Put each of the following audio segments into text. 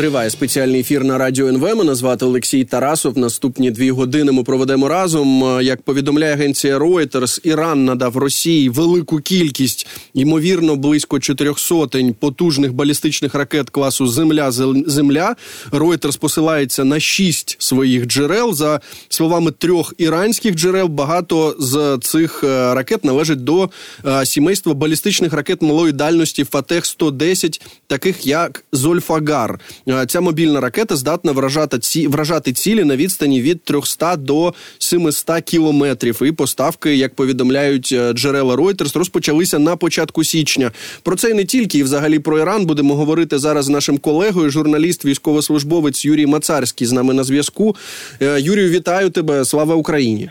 Триває спеціальний ефір на радіо НВ. Мене звати Олексій Тарасов. Наступні дві години ми проведемо разом. Як повідомляє агенція Reuters, Іран надав Росії велику кількість, ймовірно, близько чотирьох сотень потужних балістичних ракет класу Земля Земля. Reuters посилається на шість своїх джерел. За словами трьох іранських джерел, багато з цих е, ракет належать до е, сімейства балістичних ракет малої дальності Фатех 110 таких як Зольфагар. Е, ця мобільна ракета здатна вражати ці вражати цілі на відстані від 300 до 700 кілометрів. І поставки, як повідомляють е, джерела Reuters, розпочалися на початку січня. Про це і не тільки і взагалі про Іран будемо говорити зараз з нашим колегою, журналіст, військовослужбовець Юрій Мацарський з нами на зв'язку. Е, Юрію, вітаю тебе! Слава Україні!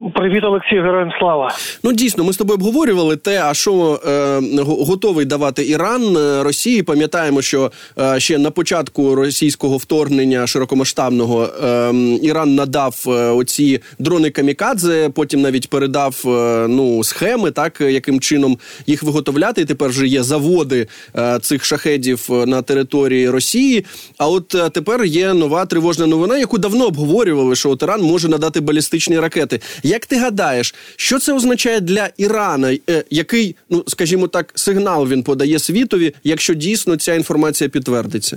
Привіт, Олексій, героям слава. Ну дійсно, ми з тобою обговорювали те, а що е, готовий давати Іран е, Росії. Пам'ятаємо, що е, ще на початку російського вторгнення широкомасштабного е, Іран надав е, оці дрони камікадзе. Потім навіть передав е, ну схеми, так яким чином їх виготовляти. І Тепер вже є заводи цих шахедів на території Росії. А от тепер є нова тривожна новина, яку давно обговорювали, що от Іран може надати балістичні ракети. Як ти гадаєш, що це означає для Ірана, е, який, ну скажімо так, сигнал він подає світові, якщо дійсно ця інформація підтвердиться?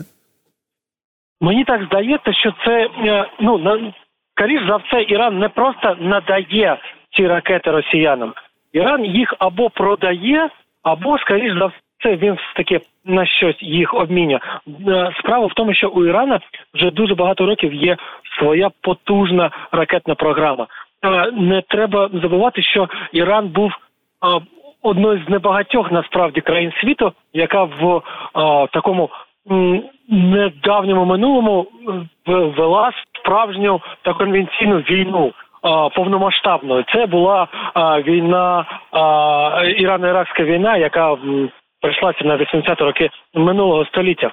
Мені так здається, що це е, ну на скоріш за все, Іран не просто надає ці ракети росіянам. Іран їх або продає, або скоріш за все він все таки на щось їх обмінює. Е, справа в тому, що у Ірана вже дуже багато років є своя потужна ракетна програма не треба забувати, що Іран був одною з небагатьох насправді країн світу, яка в такому недавньому минулому вела справжню та конвенційну війну. Повномасштабною це була війна Ірано-Іракська війна, яка прийшлася на 80-ті роки минулого століття.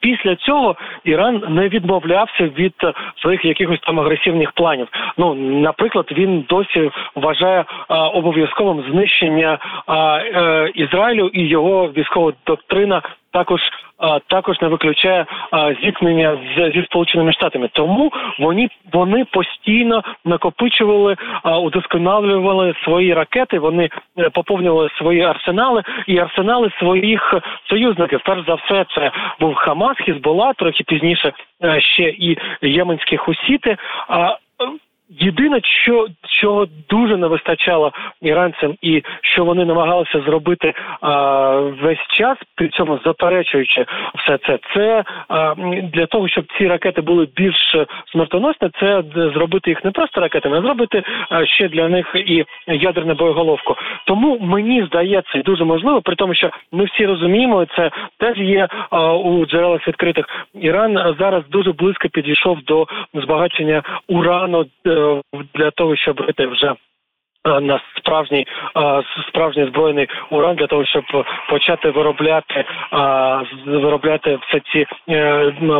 Після цього Іран не відмовлявся від своїх якихось там агресивних планів. Ну, наприклад, він досі вважає а, обов'язковим знищення а, е, Ізраїлю і його військова доктрина також також не виключає зіткнення з зі сполученими штатами. Тому вони вони постійно накопичували, удосконалювали свої ракети. Вони е, поповнювали свої арсенали і арсенали своїх союзників. Перш за все, це був Хамас, Хізбола, трохи пізніше е, ще і єменські хусіти. Єдине, що чого дуже не вистачало іранцям, і що вони намагалися зробити а, весь час, при цьому заперечуючи все це, це а, для того, щоб ці ракети були більш смертоносні, це зробити їх не просто ракетами, а зробити а, ще для них і ядерну боєголовку. Тому мені здається, і дуже можливо, при тому, що ми всі розуміємо, це теж є а, у джерелах відкритих. Іран зараз дуже близько підійшов до збагачення урану. Для того, щоб робити вже. Е, на справжній е, справжній збройний уран для того, щоб почати виробляти е, виробляти все ці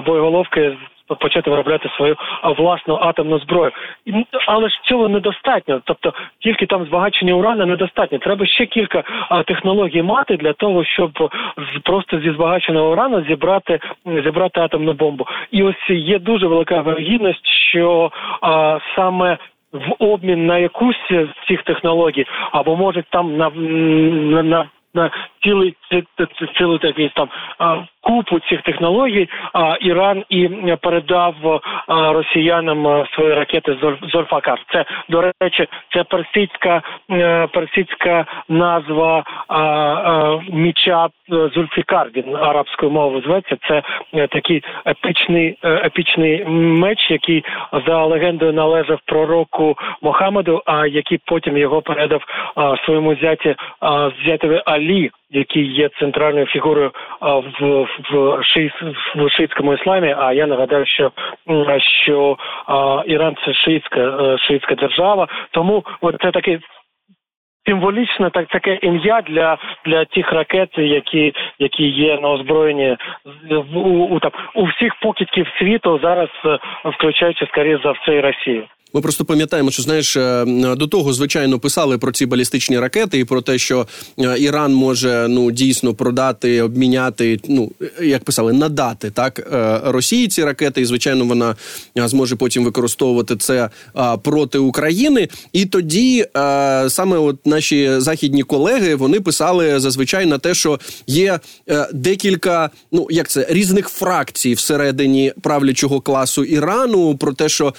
боєголовки, почати виробляти свою власну атомну зброю, але ж цього недостатньо. Тобто тільки там збагачення урана недостатньо. Треба ще кілька технологій мати для того, щоб просто зі збагаченого урану зібрати зібрати атомну бомбу. І ось є дуже велика вирогідність, що а, саме в обмін на якусь з цих технологій, або може там на, на на цілий цілий такий там купу цих технологій. А Іран і передав росіянам свої ракети Зорфакар. Це до речі, це персидська е, персидська назва міча Зульфікар. Він арабською мовою зветься. Це е, такий епічний е, епічний меч, який за легендою належав пророку Мохаммеду, а який потім його передав своєму зяті зятеві Алі який є центральною фігурою в в, в шиїтському ісламі. А я нагадаю, що що Іран це шиїтська е, шиїтська держава. Тому от це таке символічне так таке ім'я для для тих ракет, які які є на озброєнні у, у там у всіх покидьків світу зараз, е, включаючи скоріше за все і Росію. Ми просто пам'ятаємо, що знаєш, е, до того звичайно писали про ці балістичні ракети і про те, що е, Іран може ну дійсно продати, обміняти. Ну як писали, надати так е, Росії ці ракети, і звичайно, вона зможе потім використовувати це проти України. І тоді саме от наші західні колеги вони писали зазвичай на те, що є декілька, ну як це різних фракцій всередині правлячого класу Ірану, про те, що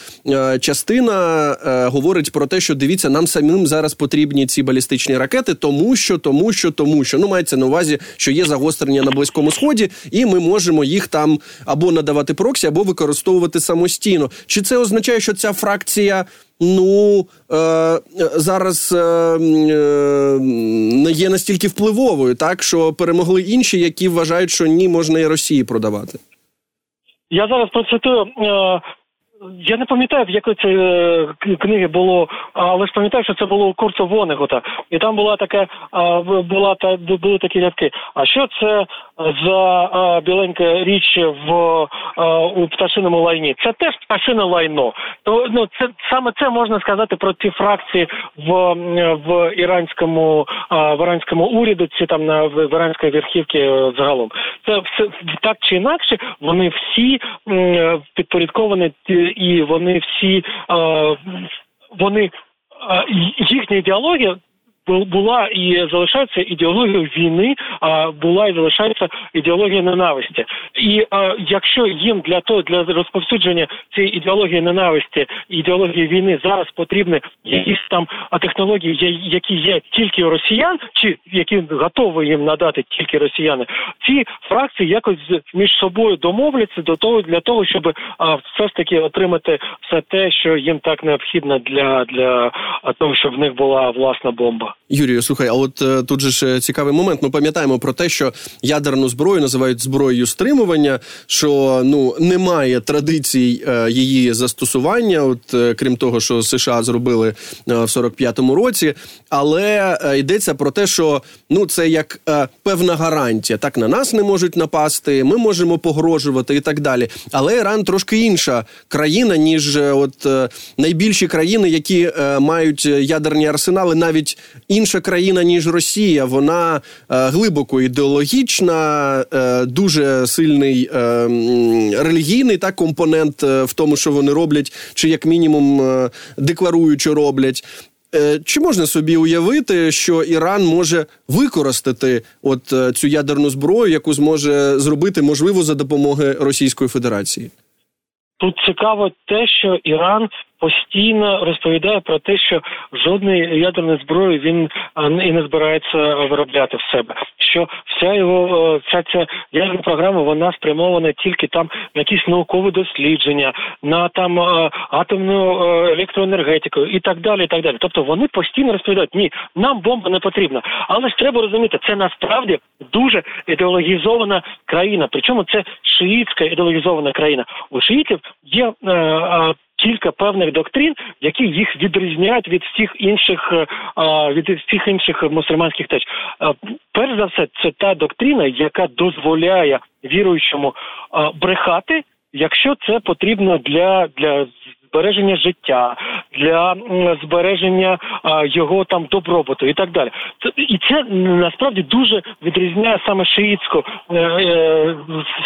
частина. Україна е, говорить про те, що дивіться, нам самим зараз потрібні ці балістичні ракети, тому що, тому що, тому що ну мається на увазі, що є загострення на близькому сході, і ми можемо їх там або надавати проксі, або використовувати самостійно. Чи це означає, що ця фракція? Ну е, зараз е, е, не є настільки впливовою, так що перемогли інші, які вважають, що ні, можна і Росії продавати. Я зараз процитую е, я не пам'ятаю, в якої це е, книги було, але ж пам'ятаю, що це було у Курцу Вонегута. І там була така була та були такі рядки. А що це за біленька річ в у пташиному лайні? Це теж пташине лайно. То ну це саме це можна сказати про ті фракції в в іранському в іранському уряду, ці там на в іранської верхівки е, загалом. Це все так чи інакше, вони всі підпорядковані і вони всі вони їхня ідеологія була і залишається ідеологією війни, а була і залишається ідеологія ненависті. І а, якщо їм для того для розповсюдження цієї ідеології ненависті, ідеології війни зараз потрібні якісь там технології, які є тільки у росіян, чи які готові їм надати тільки росіяни, ці фракції якось між собою домовляться до того для того, щоб а, все ж таки отримати все те, що їм так необхідно для, для того, щоб в них була власна бомба. Юрію, слухай, а от е, тут же ж е, цікавий момент. Ми пам'ятаємо про те, що ядерну зброю називають зброєю стримування, що ну немає традицій е, її застосування, от е, крім того, що США зробили е, в 45-му році, але е, йдеться про те, що ну це як певна гарантія. Так на нас не можуть напасти, ми можемо погрожувати і так далі. Але Іран трошки інша країна, ніж от найбільші країни, які мають ядерні арсенали, навіть інша країна ніж Росія. Вона е, глибоко ідеологічна, е, дуже сильний е, релігійний та компонент в тому, що вони роблять, чи як мінімум декларують, що роблять. Чи можна собі уявити, що Іран може використати от цю ядерну зброю, яку зможе зробити можливо за допомогою Російської Федерації? Тут цікаво те, що Іран постійно розповідає про те, що жодної ядерної зброї він і не збирається виробляти в себе. Що вся його вся ця ядерна програма вона спрямована тільки там на якісь наукові дослідження, на там атомну електроенергетику і так далі. і так далі. Тобто вони постійно розповідають, ні, нам бомба не потрібна. Але ж треба розуміти, це насправді дуже ідеологізована країна. Причому це шиїтська ідеологізована країна. У шиїтів є е, кілька певних доктрин, які їх відрізняють від всіх інших е, від всіх інших мусульманських теч. Е, перш за все, це та доктрина, яка дозволяє віруючому е, брехати, якщо це потрібно для для збереження життя, для збереження його там добробуту і так далі. І це насправді дуже відрізняє саме шиїцьку е, е,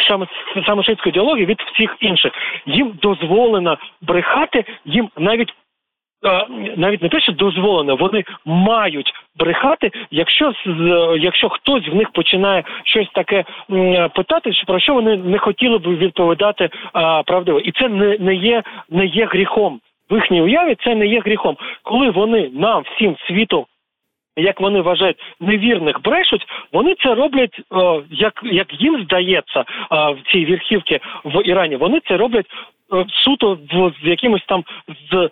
саме саме шиїцьку ідеологію від всіх інших. Їм дозволено брехати, їм навіть навіть не те, що дозволено, вони мають брехати, якщо якщо хтось в них починає щось таке питати, про що вони не хотіли б відповідати а, правдиво, і це не, не є не є гріхом. В їхній уяві це не є гріхом, коли вони нам всім світу. Як вони вважають невірних брешуть, вони це роблять о, як як їм здається о, в цій верхівці в Ірані. Вони це роблять Е, суто з якимось там з, е,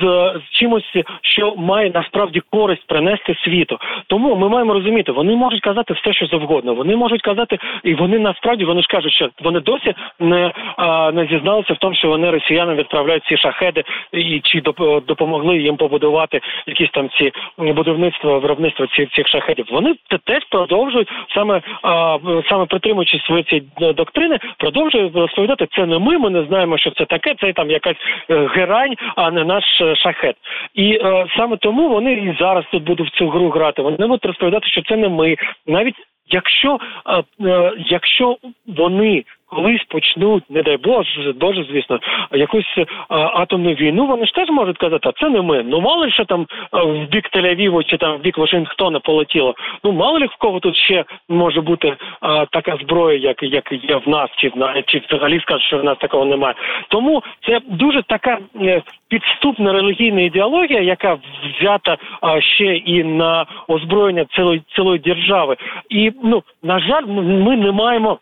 з з чимось, що має насправді користь принести світу. Тому ми маємо розуміти, вони можуть казати все, що завгодно. Вони можуть казати, і вони насправді вони ж кажуть, що вони досі не не зізналися в тому, що вони росіянам відправляють ці шахеди і чи допомогли їм побудувати якісь там ці будівництва, виробництва цих цих шахедів. Вони теж продовжують саме саме притримуючись своєї цієї доктрини, продовжують розповідати це не ми. Ми не знаємо знаємо, що це таке. Це там якась е, герань, а не наш е, шахет. І е, саме тому вони і зараз тут будуть в цю гру грати. Вони будуть розповідати, що це не ми, навіть якщо е, е, якщо вони колись почнуть, не дай Боже, Боже, звісно, якусь е, атомну війну, вони ж теж можуть казати, а це не ми. Ну мало ли що там е, в бік Тель-Авіву чи там в бік Вашингтона полетіло. Ну мало ли в кого тут ще може бути е, така зброя, як як є в нас, чи в чи взагалі скажуть, що в нас такого немає. Тому це дуже така підступна релігійна ідеологія, яка взята е, ще і на озброєння цілої цілої держави. І ну на жаль, ми не маємо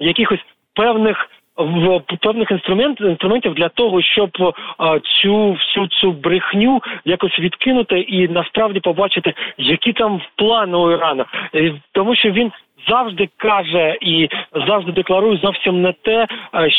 якихось певних в певних інструмент, інструментів для того, щоб а, цю всю цю брехню якось відкинути і насправді побачити, які там плани у Ірана, тому що він завжди каже і завжди декларує зовсім не те,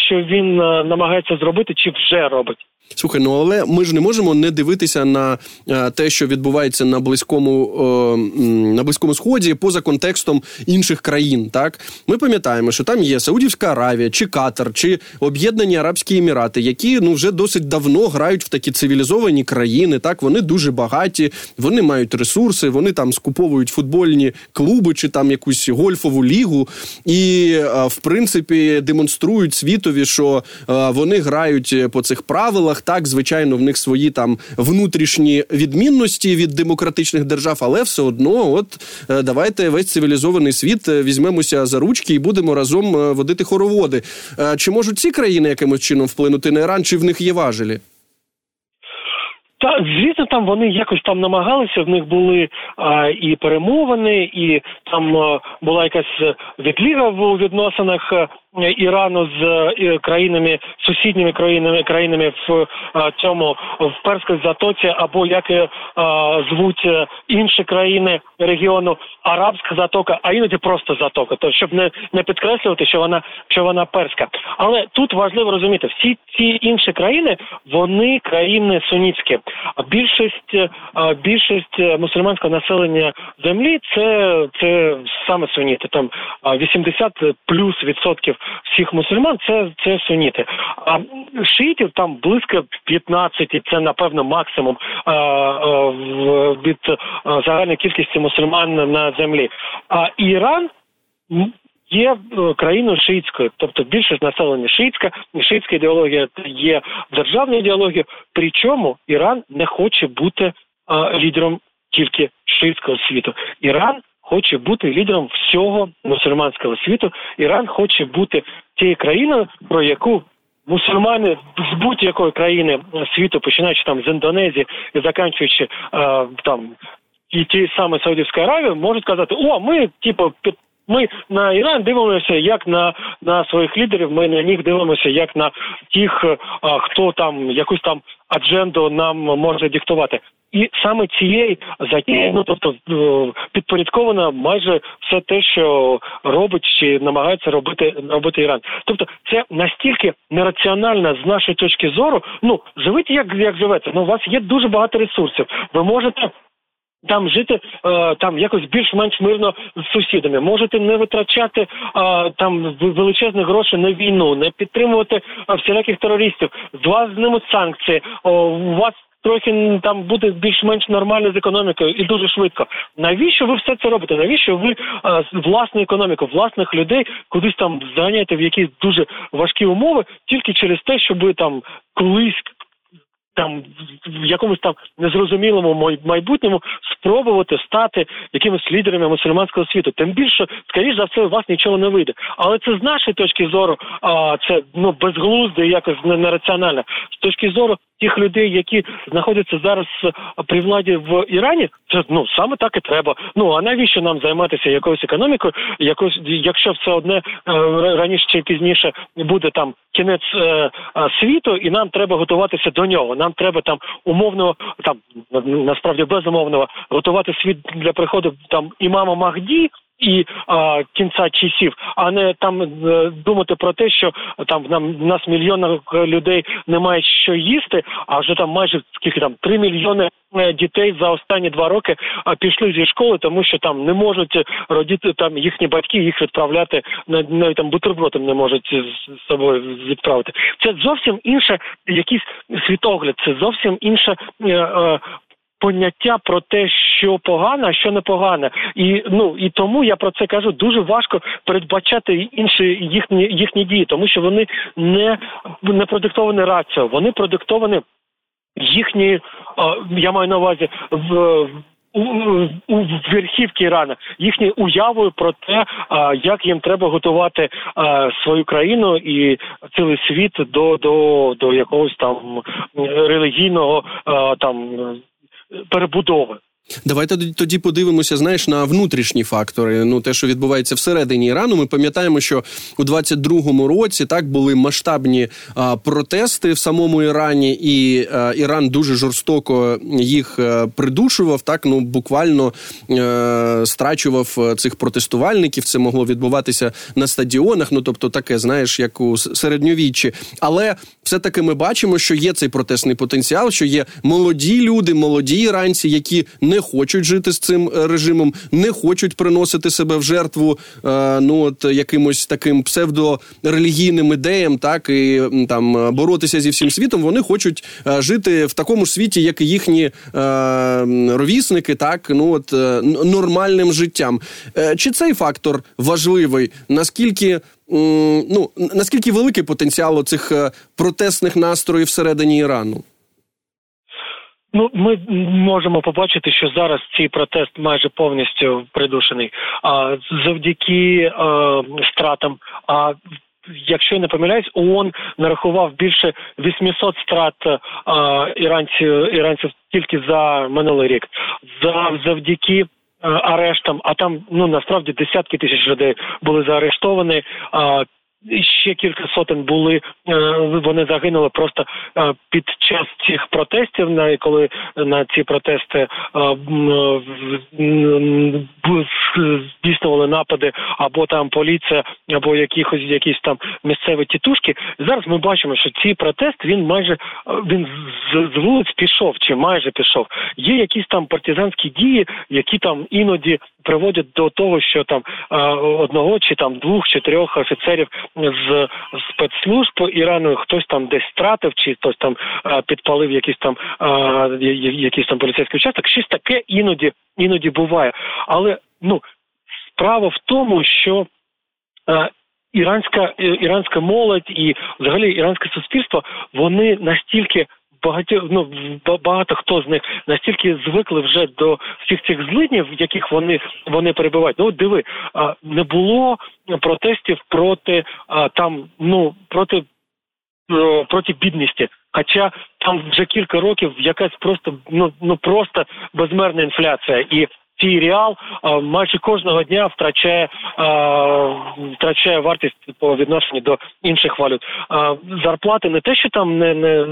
що він намагається зробити, чи вже робить. Слухай, ну але ми ж не можемо не дивитися на е, те, що відбувається на близькому е, на близькому сході, поза контекстом інших країн. Так ми пам'ятаємо, що там є Саудівська Аравія, чи Катар, чи Об'єднані Арабські Емірати, які ну вже досить давно грають в такі цивілізовані країни. Так вони дуже багаті, вони мають ресурси, вони там скуповують футбольні клуби чи там якусь гольфову лігу, і е, в принципі демонструють світові, що вони грають по цих правилах. Так, звичайно, в них свої там внутрішні відмінності від демократичних держав, але все одно, от е, давайте весь цивілізований світ е, візьмемося за ручки і будемо разом е, водити хороводи. Чи можуть ці країни якимось чином вплинути на Іран, чи в них є важелі? Та звісно, там вони якось там намагалися. В них були а, і перемовини, і там а, була якась відліга в відносинах Ірану з е, країнами сусідніми країнами країнами в е, цьому в перській затоці, або як е, звуть інші країни регіону Арабська затока, а іноді просто затока, то щоб не не підкреслювати, що вона що вона перська. Але тут важливо розуміти, всі ці інші країни вони країни сунітські. Більшість більшість мусульманського населення землі це це саме суніти. Там 80 плюс відсотків всіх мусульман це це суніти. А шиїтів там близько 15, це напевно максимум а, а, від загальної кількості мусульман на землі. А Іран. Є е, країною шиїтською, тобто більшість населення шиїтська, шиїтська ідеологія є державною ідеологією. Причому Іран не хоче бути а, лідером тільки шиїтського світу. Іран хоче бути лідером всього мусульманського світу. Іран хоче бути тією країною, про яку мусульмани з будь-якої країни світу, починаючи там з Індонезії і заканчуючи е, там і ті саме Саудівської Аравії, можуть казати: о, ми типу під. Ми на Іран дивимося як на на своїх лідерів. Ми на них дивимося як на тих, а, хто там якусь там адженду нам може диктувати. І саме цієї затії, ну тобто е, підпорядковано майже все те, що робить чи намагається робити робити Іран. Тобто, це настільки нераціонально з нашої точки зору. Ну живіть як як живете. Ну у вас є дуже багато ресурсів. Ви можете. Там жити е, там якось більш-менш мирно з сусідами, можете не витрачати е, там величезні гроші на війну, не підтримувати всіляких терористів. З вас знімуть санкції. У вас трохи там буде більш-менш нормально з економікою і дуже швидко. Навіщо ви все це робите? Навіщо ви а, власну економіку, власних людей кудись там зайняти в якісь дуже важкі умови тільки через те, щоб ви там колись там в якомусь там незрозумілому майбутньому спробувати стати якимось лідерами мусульманського світу. Тим більше, скоріш за все, у вас нічого не вийде. Але це з нашої точки зору, а це ну безглуздо і якось нераціонально. З точки зору тих людей, які знаходяться зараз при владі в Ірані, це ну саме так і треба. Ну а навіщо нам займатися якоюсь економікою? Якось, якщо все одне е, раніше чи пізніше буде там кінець е, е, світу, і нам треба готуватися до нього. Нам треба там умовно, там насправді безумовно готувати світ для приходу там імама Махді. І а, кінця часів, а не там е, думати про те, що там нам в нас мільйони людей немає що їсти, а вже там майже скільки там три мільйони е, дітей за останні два роки пішли зі школи, тому що там не можуть родити там їхні батьки їх відправляти навіть там бутербродом не можуть з собою відправити. Це зовсім інше, якийсь світогляд, це зовсім інше е, поняття про те, що погано, а що не погано. І ну і тому я про це кажу. Дуже важко передбачати інші їхні їхні дії, тому що вони не не продиктовані раціо, вони продиктовані їхні, я маю на увазі в. У, у верхівки Ірана їхньої уявою про те, а, як їм треба готувати а, свою країну і цілий світ до до, до якогось там релігійного а, там para Budova. Давайте тоді подивимося, знаєш, на внутрішні фактори. Ну, те, що відбувається всередині Ірану. Ми пам'ятаємо, що у 22-му році так були масштабні а, протести в самому Ірані, і а, Іран дуже жорстоко їх а, е, придушував. Так, ну буквально е, страчував цих протестувальників. Це могло відбуватися на стадіонах. Ну тобто, таке, знаєш, як у середньовіччі. Але все таки ми бачимо, що є цей протестний потенціал, що є молоді люди, молоді іранці, які не не хочуть жити з цим е, режимом, не хочуть приносити себе в жертву е, ну от якимось таким псевдорелігійним ідеям, так і там боротися зі всім світом. Вони хочуть е, жити в такому ж світі, як і їхні ровісники, так ну от нормальним життям. Чи цей фактор важливий? Наскільки ну наскільки великий потенціал цих протестних настроїв всередині Ірану? Ну, ми можемо побачити, що зараз цей протест майже повністю придушений. А завдяки а, стратам. А якщо не помиляюсь, ООН нарахував більше 800 страт а, іранців іранців тільки за минулий рік. За завдяки. Арештам, а там ну насправді десятки тисяч людей були заарештовані. А ще кілька сотень були е, вони загинули просто е, під час цих протестів. На коли на ці протести е, здійснювали напади, або там поліція, або якихось якісь там місцеві тітушки. Зараз ми бачимо, що цей протест він майже він з вулиць пішов, чи майже пішов. Є якісь там партизанські дії, які там іноді приводять до того, що там одного чи там двох чи трьох офіцерів з спецслужб Ірану хтось там десь стратив, чи хтось там підпалив якийсь там якийсь там поліцейський участок. Щось таке іноді іноді буває. Але ну справа в тому, що іранська іранська молодь і взагалі іранське суспільство вони настільки багатьох ну багато хто з них настільки звикли вже до всіх цих злиднів, в яких вони вони перебувають. Ну диви, не було протестів проти там, ну проти. Проти бідності, хоча там вже кілька років якась просто ну ну просто безмерна інфляція, і реал майже кожного дня втрачає втрачає вартість по відношенню до інших валют. Зарплати не те, що там не не,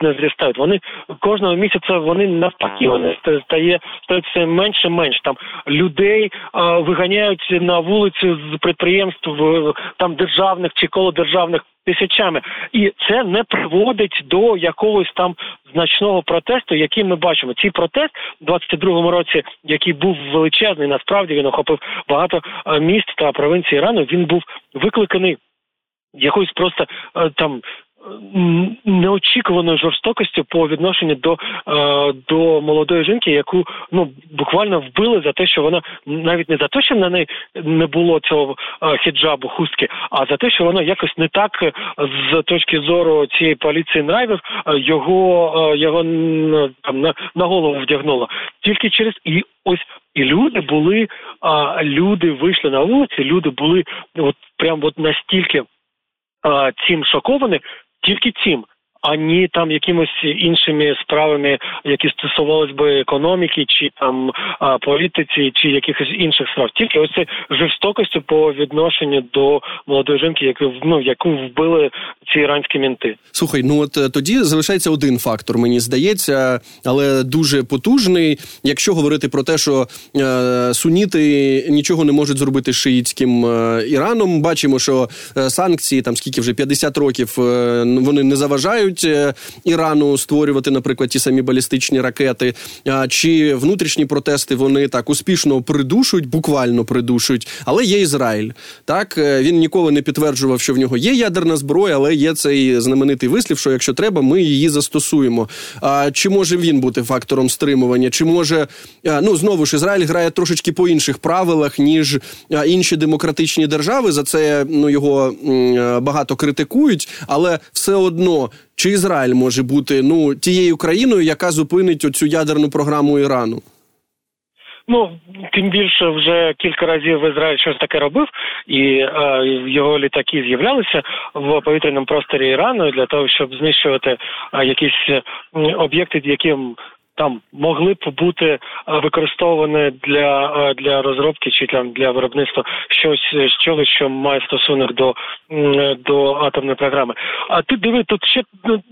не зростають, Вони кожного місяця вони навпаки вони стає стають все менше менш. Там людей виганяють на вулицю з підприємств там державних чи колодержавних тисячами, і це не приводить до якогось там значного протесту, який ми бачимо. Цей протест у 22-му році, який був величезний, насправді він охопив багато е, міст та провинцій Ірану. Він був викликаний якоюсь просто е, там неочікуваною жорстокістю по відношенню до е, до молодої жінки, яку ну буквально вбили за те, що вона навіть не за те, що на неї не було цього е, хіджабу хустки, а за те, що вона якось не так е, з точки зору цієї поліції нравів його його там на, на голову вдягнула. Тільки через і ось і люди були, а люди вийшли на вулиці, люди були от прям от настільки цим шоковані, тільки цим. Ані там якимось іншими справами, які стосувалися би економіки, чи там політиці, чи якихось інших справ. Тільки ось це жорстокостю по відношенню до молодої жінки, яку ну яку вбили ці іранські мінти. Слухай, ну от е, тоді залишається один фактор, мені здається, але дуже потужний. Якщо говорити про те, що е, суніти нічого не можуть зробити шиїцьким е, Іраном, бачимо, що е, санкції там скільки вже 50 років е, вони не заважають е, Ірану створювати, наприклад, ті самі балістичні ракети. Чи внутрішні протести вони так успішно придушують, буквально придушують, але є Ізраїль. Так він ніколи не підтверджував, що в нього є ядерна зброя, але є цей знаменитий вислів, що якщо треба, ми її застосуємо. А чи може він бути фактором стримування? Чи може ну знову ж Ізраїль грає трошечки по інших правилах ніж інші демократичні держави? За це ну його багато критикують, але все одно. Чи Ізраїль може бути ну тією країною, яка зупинить оцю ядерну програму Ірану? Ну тим більше вже кілька разів Ізраїль щось таке робив, і е, його літаки з'являлися в повітряному просторі Ірану для того, щоб знищувати е, якісь об'єкти, яким там могли б бути використовані для для розробки чи там для виробництва щось чогось, що має стосунок до до атомної програми. А ти диви, тут ще ну,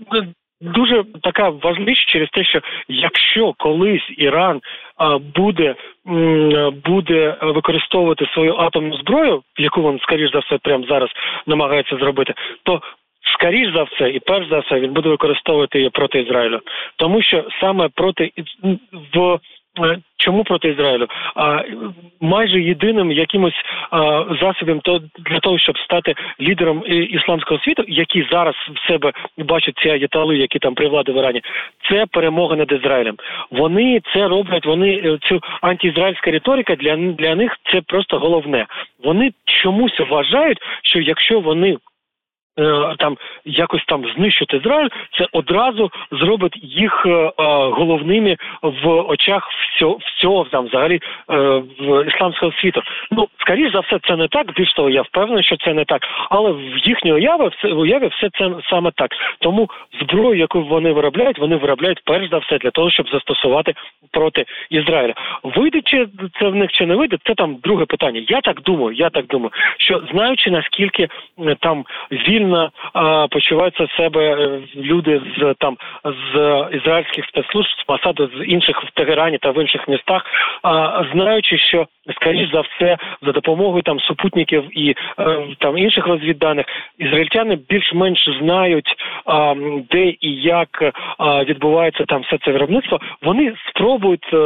дуже така важливість через те, що якщо колись Іран буде буде використовувати свою атомну зброю, яку він, скоріш за все, прямо зараз намагається зробити, то скоріш за все, і перш за все, він буде використовувати її проти Ізраїлю, тому що саме проти в Е, чому проти Ізраїлю? А майже єдиним якимось а, засобом то для того, щоб стати лідером ісламського світу, які зараз в себе бачать ці аятали, які там при влади в Ірані, це перемога над Ізраїлем. Вони це роблять. Вони е, цю антиізраїльська риторика для для них це просто головне. Вони чомусь вважають, що якщо вони там якось там знищити Ізраїль, це одразу зробить їх е, головними в очах всього, всього там взагалі е, в ісламського світу. Ну скоріш за все, це не так. Більш того, я впевнений, що це не так. Але в їхній уяві все уяві все це саме так. Тому зброю, яку вони виробляють, вони виробляють перш за все для того, щоб застосувати проти Ізраїля. Вийде чи це в них чи не вийде? Це там друге питання. Я так думаю. Я так думаю, що знаючи наскільки там вільно вільно а, почуваються себе е, люди з там з ізраїльських спецслужб з посаду з інших в Тегерані та в інших містах, а знаючи, що скоріш за все за допомогою там супутників і е, там інших розвідданих ізраїльтяни більш-менш знають де і як а, відбувається там все це виробництво. Вони спробують е,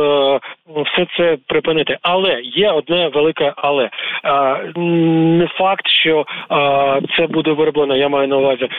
все це припинити, але є одне велике але не факт, що це буде вироблено я маю на увазі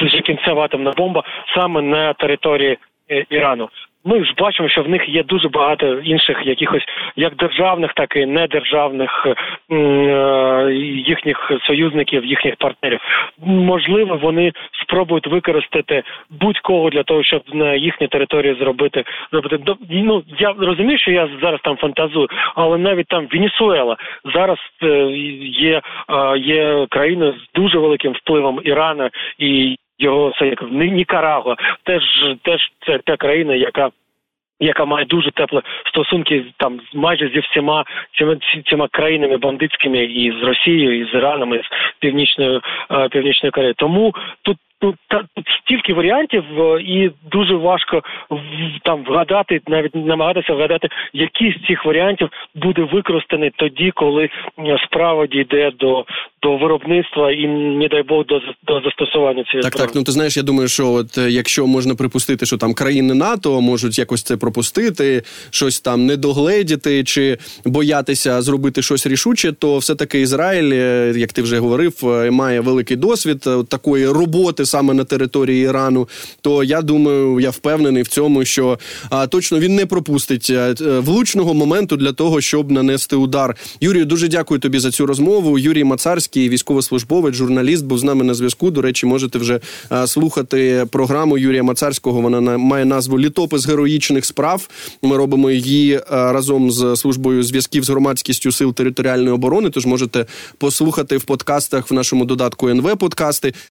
це ж кінцева атомна бомба саме на території е, Ірану. Ми ж бачимо, що в них є дуже багато інших якихось як державних, так і недержавних е, їхніх союзників, їхніх партнерів. Можливо, вони спробують використати будь-кого для того, щоб на їхній території зробити зробити ну, Я розумію, що я зараз там фантазую, але навіть там Венесуела зараз е, є, є країною з дуже великим впливом Ірана і його це як Нікарагуа, теж теж це та країна, яка яка має дуже теплі стосунки там майже зі всіма цими цими країнами бандитськими і з Росією, і з Іраном, і з північною е, північною Кореєю. Тому тут тут, стільки варіантів, е, і дуже важко там вгадати, навіть намагатися вгадати, який з цих варіантів буде використаний тоді, коли справа дійде до до виробництва і не дай Бог до до застосування цієї так. Так, ну ти знаєш, я думаю, що от е, якщо можна припустити, що там країни НАТО можуть якось це пропустити, щось там не догледіти чи боятися зробити щось рішуче, то все таки Ізраїль, е, як ти вже говорив, має великий досвід такої роботи саме на території Ірану, то я думаю, я впевнений в цьому, що а, точно він не пропустить е, влучного моменту для того, щоб нанести удар. Юрію, дуже дякую тобі за цю розмову. Юрій Мацарський, військовослужбовець, журналіст, був з нами на зв'язку. До речі, можете вже слухати програму Юрія Мацарського. Вона на, має назву Літопис героїчних справ. Ми робимо її разом з службою зв'язків з громадськістю сил територіальної оборони. Тож можете послухати в подкастах в нашому додатку НВ подкасти.